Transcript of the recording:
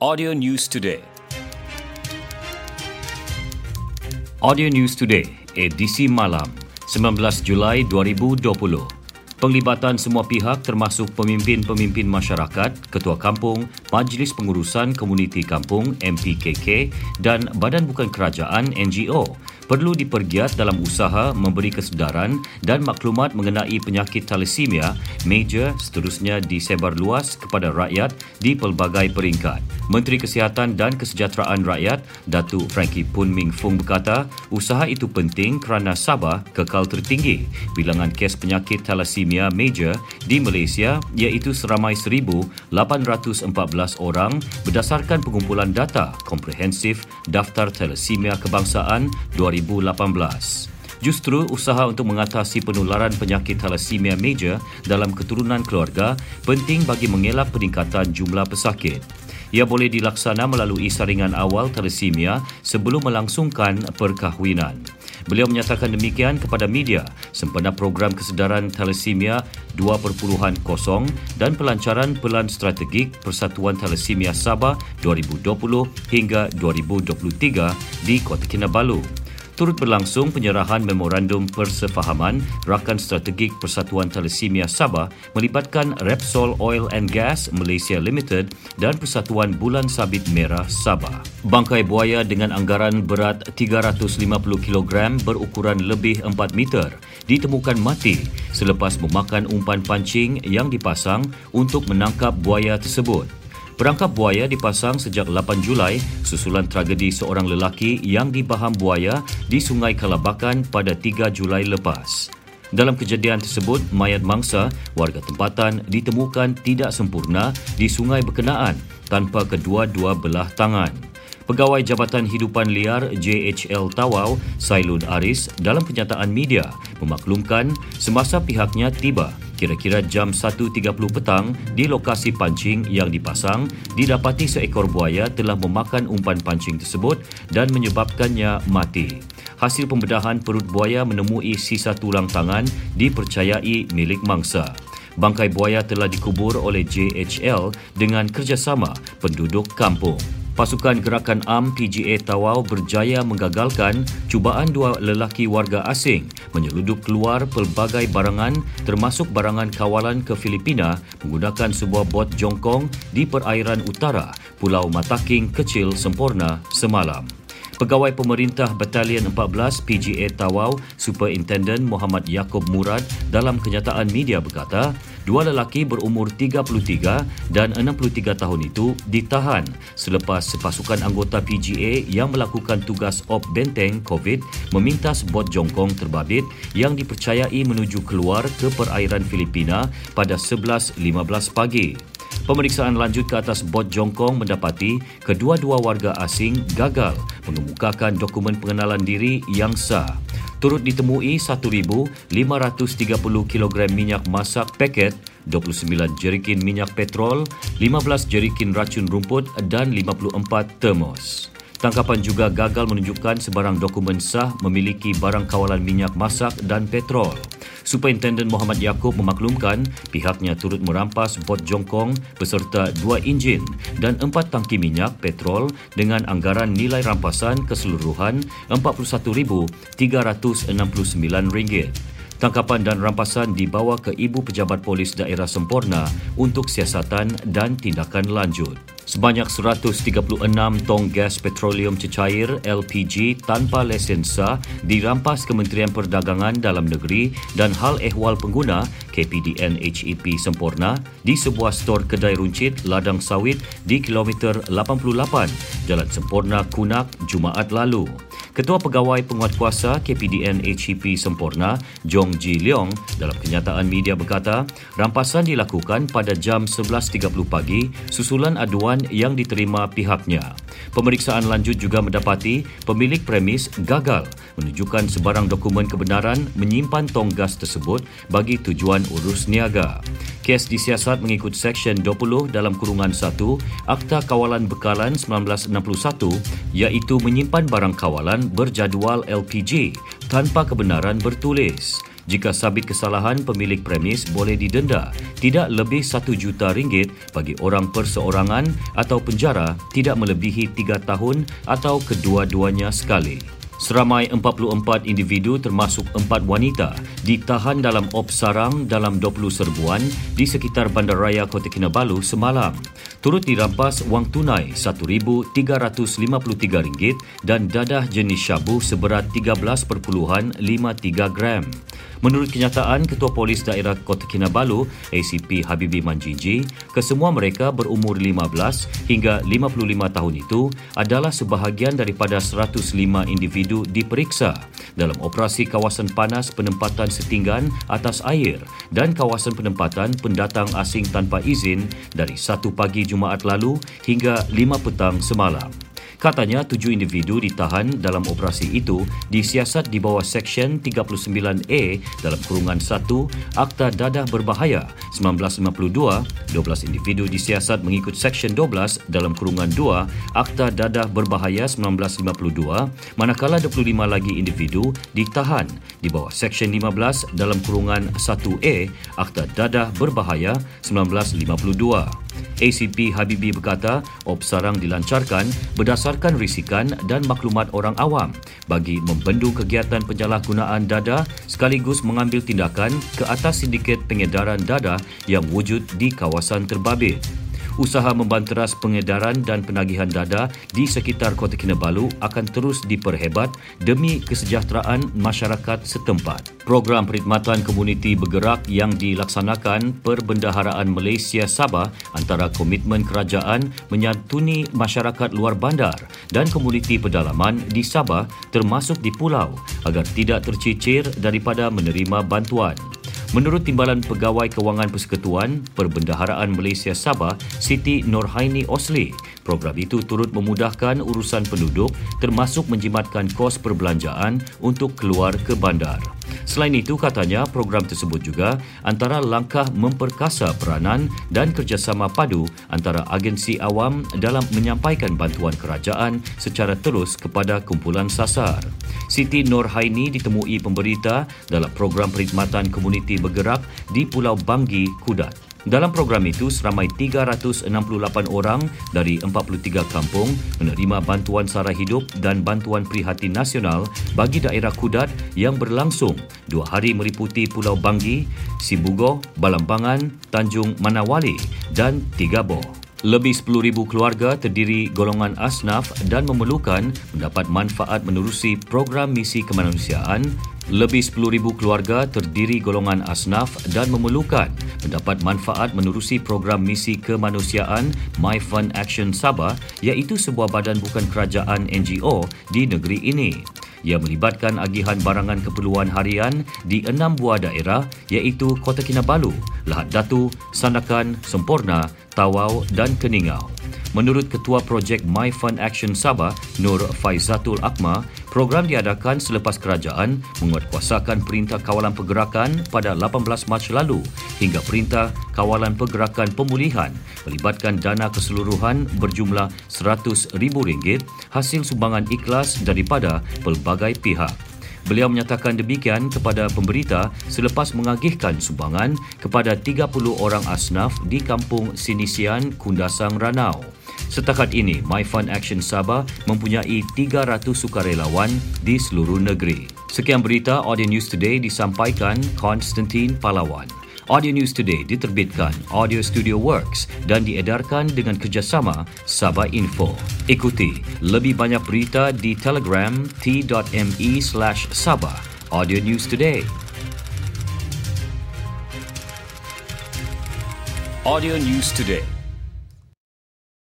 Audio News Today. Audio News Today, edisi malam, 19 Julai 2020. Penglibatan semua pihak termasuk pemimpin-pemimpin masyarakat, ketua kampung, Majlis Pengurusan Komuniti Kampung MPKK dan Badan Bukan Kerajaan NGO perlu dipergiat dalam usaha memberi kesedaran dan maklumat mengenai penyakit thalassemia major seterusnya disebar luas kepada rakyat di pelbagai peringkat. Menteri Kesihatan dan Kesejahteraan Rakyat, Datuk Frankie Pun Ming Fung berkata, usaha itu penting kerana Sabah kekal tertinggi bilangan kes penyakit thalassemia major di Malaysia iaitu seramai 1,814 orang berdasarkan pengumpulan data komprehensif Daftar Thalassemia Kebangsaan 2018. Justru usaha untuk mengatasi penularan penyakit thalassemia major dalam keturunan keluarga penting bagi mengelak peningkatan jumlah pesakit. Ia boleh dilaksana melalui saringan awal thalassemia sebelum melangsungkan perkahwinan. Beliau menyatakan demikian kepada media sempena program kesedaran thalassemia 2.0 dan pelancaran pelan strategik Persatuan Thalassemia Sabah 2020 hingga 2023 di Kota Kinabalu turut berlangsung penyerahan memorandum persefahaman rakan strategik Persatuan Thalassemia Sabah melibatkan Repsol Oil and Gas Malaysia Limited dan Persatuan Bulan Sabit Merah Sabah. Bangkai buaya dengan anggaran berat 350 kg berukuran lebih 4 meter ditemukan mati selepas memakan umpan pancing yang dipasang untuk menangkap buaya tersebut. Perangkap buaya dipasang sejak 8 Julai susulan tragedi seorang lelaki yang dibaham buaya di Sungai Kalabakan pada 3 Julai lepas. Dalam kejadian tersebut, mayat mangsa warga tempatan ditemukan tidak sempurna di sungai berkenaan tanpa kedua-dua belah tangan. Pegawai Jabatan Hidupan Liar JHL Tawau, Sailud Aris, dalam kenyataan media memaklumkan semasa pihaknya tiba kira-kira jam 1.30 petang di lokasi pancing yang dipasang didapati seekor buaya telah memakan umpan pancing tersebut dan menyebabkannya mati. Hasil pembedahan perut buaya menemui sisa tulang tangan dipercayai milik mangsa. Bangkai buaya telah dikubur oleh JHL dengan kerjasama penduduk kampung. Pasukan Gerakan Am PGA Tawau berjaya menggagalkan cubaan dua lelaki warga asing menyeludup keluar pelbagai barangan termasuk barangan kawalan ke Filipina menggunakan sebuah bot jongkong di perairan utara Pulau Mataking Kecil Sempurna semalam. Pegawai Pemerintah Batalion 14 PGA Tawau, Superintendent Muhammad Yaakob Murad dalam kenyataan media berkata, dua lelaki berumur 33 dan 63 tahun itu ditahan selepas sepasukan anggota PGA yang melakukan tugas op benteng COVID memintas bot jongkong terbabit yang dipercayai menuju keluar ke perairan Filipina pada 11.15 pagi. Pemeriksaan lanjut ke atas bot jongkong mendapati kedua-dua warga asing gagal mengemukakan dokumen pengenalan diri yang sah. Turut ditemui 1,530 kg minyak masak paket, 29 jerikin minyak petrol, 15 jerikin racun rumput dan 54 termos. Tangkapan juga gagal menunjukkan sebarang dokumen sah memiliki barang kawalan minyak masak dan petrol. Superintendent Muhammad Yaakob memaklumkan pihaknya turut merampas bot jongkong beserta dua enjin dan empat tangki minyak petrol dengan anggaran nilai rampasan keseluruhan RM41,369. Tangkapan dan rampasan dibawa ke Ibu Pejabat Polis Daerah Semporna untuk siasatan dan tindakan lanjut. Sebanyak 136 tong gas petroleum cecair LPG tanpa lesen sah dirampas Kementerian Perdagangan Dalam Negeri dan Hal Ehwal Pengguna KPDN HEP Semporna di sebuah stor kedai runcit ladang sawit di kilometer 88 Jalan Semporna Kunak Jumaat lalu. Ketua Pegawai Penguatkuasa KPDN HEP Semporna, Jong Ji Leong, dalam kenyataan media berkata, rampasan dilakukan pada jam 11.30 pagi susulan aduan yang diterima pihaknya. Pemeriksaan lanjut juga mendapati pemilik premis gagal menunjukkan sebarang dokumen kebenaran menyimpan tong gas tersebut bagi tujuan urus niaga. Kes disiasat mengikut Seksyen 20 dalam kurungan 1 Akta Kawalan Bekalan 1961 iaitu menyimpan barang kawalan berjadual LPG tanpa kebenaran bertulis. Jika sabit kesalahan, pemilik premis boleh didenda tidak lebih satu juta ringgit bagi orang perseorangan atau penjara tidak melebihi tiga tahun atau kedua-duanya sekali. Seramai 44 individu termasuk 4 wanita ditahan dalam op sarang dalam 20 serbuan di sekitar Bandaraya Kota Kinabalu semalam. Turut dirampas wang tunai RM1,353 dan dadah jenis syabu seberat 13.53 gram. Menurut kenyataan Ketua Polis Daerah Kota Kinabalu, ACP Habibi Manjiji, kesemua mereka berumur 15 hingga 55 tahun itu adalah sebahagian daripada 105 individu diperiksa dalam operasi kawasan panas penempatan setinggan atas air dan kawasan penempatan pendatang asing tanpa izin dari 1 pagi Jumaat lalu hingga 5 petang semalam. Katanya tujuh individu ditahan dalam operasi itu disiasat di bawah Seksyen 39A dalam kurungan 1 Akta Dadah Berbahaya 1952. 12 individu disiasat mengikut Seksyen 12 dalam kurungan 2 Akta Dadah Berbahaya 1952 manakala 25 lagi individu ditahan di bawah Seksyen 15 dalam kurungan 1A Akta Dadah Berbahaya 1952. ACP Habibi berkata, op sarang dilancarkan berdasarkan risikan dan maklumat orang awam bagi membendung kegiatan penyalahgunaan dada sekaligus mengambil tindakan ke atas sindiket pengedaran dada yang wujud di kawasan terbabit usaha membanteras pengedaran dan penagihan dada di sekitar Kota Kinabalu akan terus diperhebat demi kesejahteraan masyarakat setempat. Program perkhidmatan komuniti bergerak yang dilaksanakan Perbendaharaan Malaysia Sabah antara komitmen kerajaan menyantuni masyarakat luar bandar dan komuniti pedalaman di Sabah termasuk di pulau agar tidak tercicir daripada menerima bantuan. Menurut Timbalan Pegawai Kewangan Persekutuan Perbendaharaan Malaysia Sabah, Siti Norhaini Osli, program itu turut memudahkan urusan penduduk termasuk menjimatkan kos perbelanjaan untuk keluar ke bandar. Selain itu, katanya program tersebut juga antara langkah memperkasa peranan dan kerjasama padu antara agensi awam dalam menyampaikan bantuan kerajaan secara terus kepada kumpulan sasar. Siti Norhaini ditemui pemberita dalam program perkhidmatan komuniti bergerak di Pulau Banggi, Kudat. Dalam program itu, seramai 368 orang dari 43 kampung menerima bantuan sara hidup dan bantuan prihatin nasional bagi daerah Kudat yang berlangsung dua hari meliputi Pulau Banggi, Sibugo, Balambangan, Tanjung Manawali dan Tigaboh. Lebih 10,000 keluarga terdiri golongan asnaf dan memerlukan mendapat manfaat menerusi program misi kemanusiaan lebih 10,000 keluarga terdiri golongan asnaf dan memerlukan mendapat manfaat menerusi program misi kemanusiaan My Fund Action Sabah iaitu sebuah badan bukan kerajaan NGO di negeri ini. Ia melibatkan agihan barangan keperluan harian di enam buah daerah iaitu Kota Kinabalu, Lahad Datu, Sandakan, Sempurna, Tawau dan Keningau. Menurut Ketua Projek My Fund Action Sabah, Nur Faizatul Akma, program diadakan selepas kerajaan menguatkuasakan Perintah Kawalan Pergerakan pada 18 Mac lalu hingga Perintah Kawalan Pergerakan Pemulihan melibatkan dana keseluruhan berjumlah RM100,000 hasil sumbangan ikhlas daripada pelbagai pihak. Beliau menyatakan demikian kepada pemberita selepas mengagihkan sumbangan kepada 30 orang asnaf di kampung Sinisian, Kundasang, Ranau. Setakat ini, My Fund Action Sabah mempunyai 300 sukarelawan di seluruh negeri. Sekian berita Audio News Today disampaikan Konstantin Palawan. Audio News Today diterbitkan Audio Studio Works dan diedarkan dengan kerjasama Sabah Info. Ikuti lebih banyak berita di Telegram t.me slash Sabah Audio News Today. Audio News Today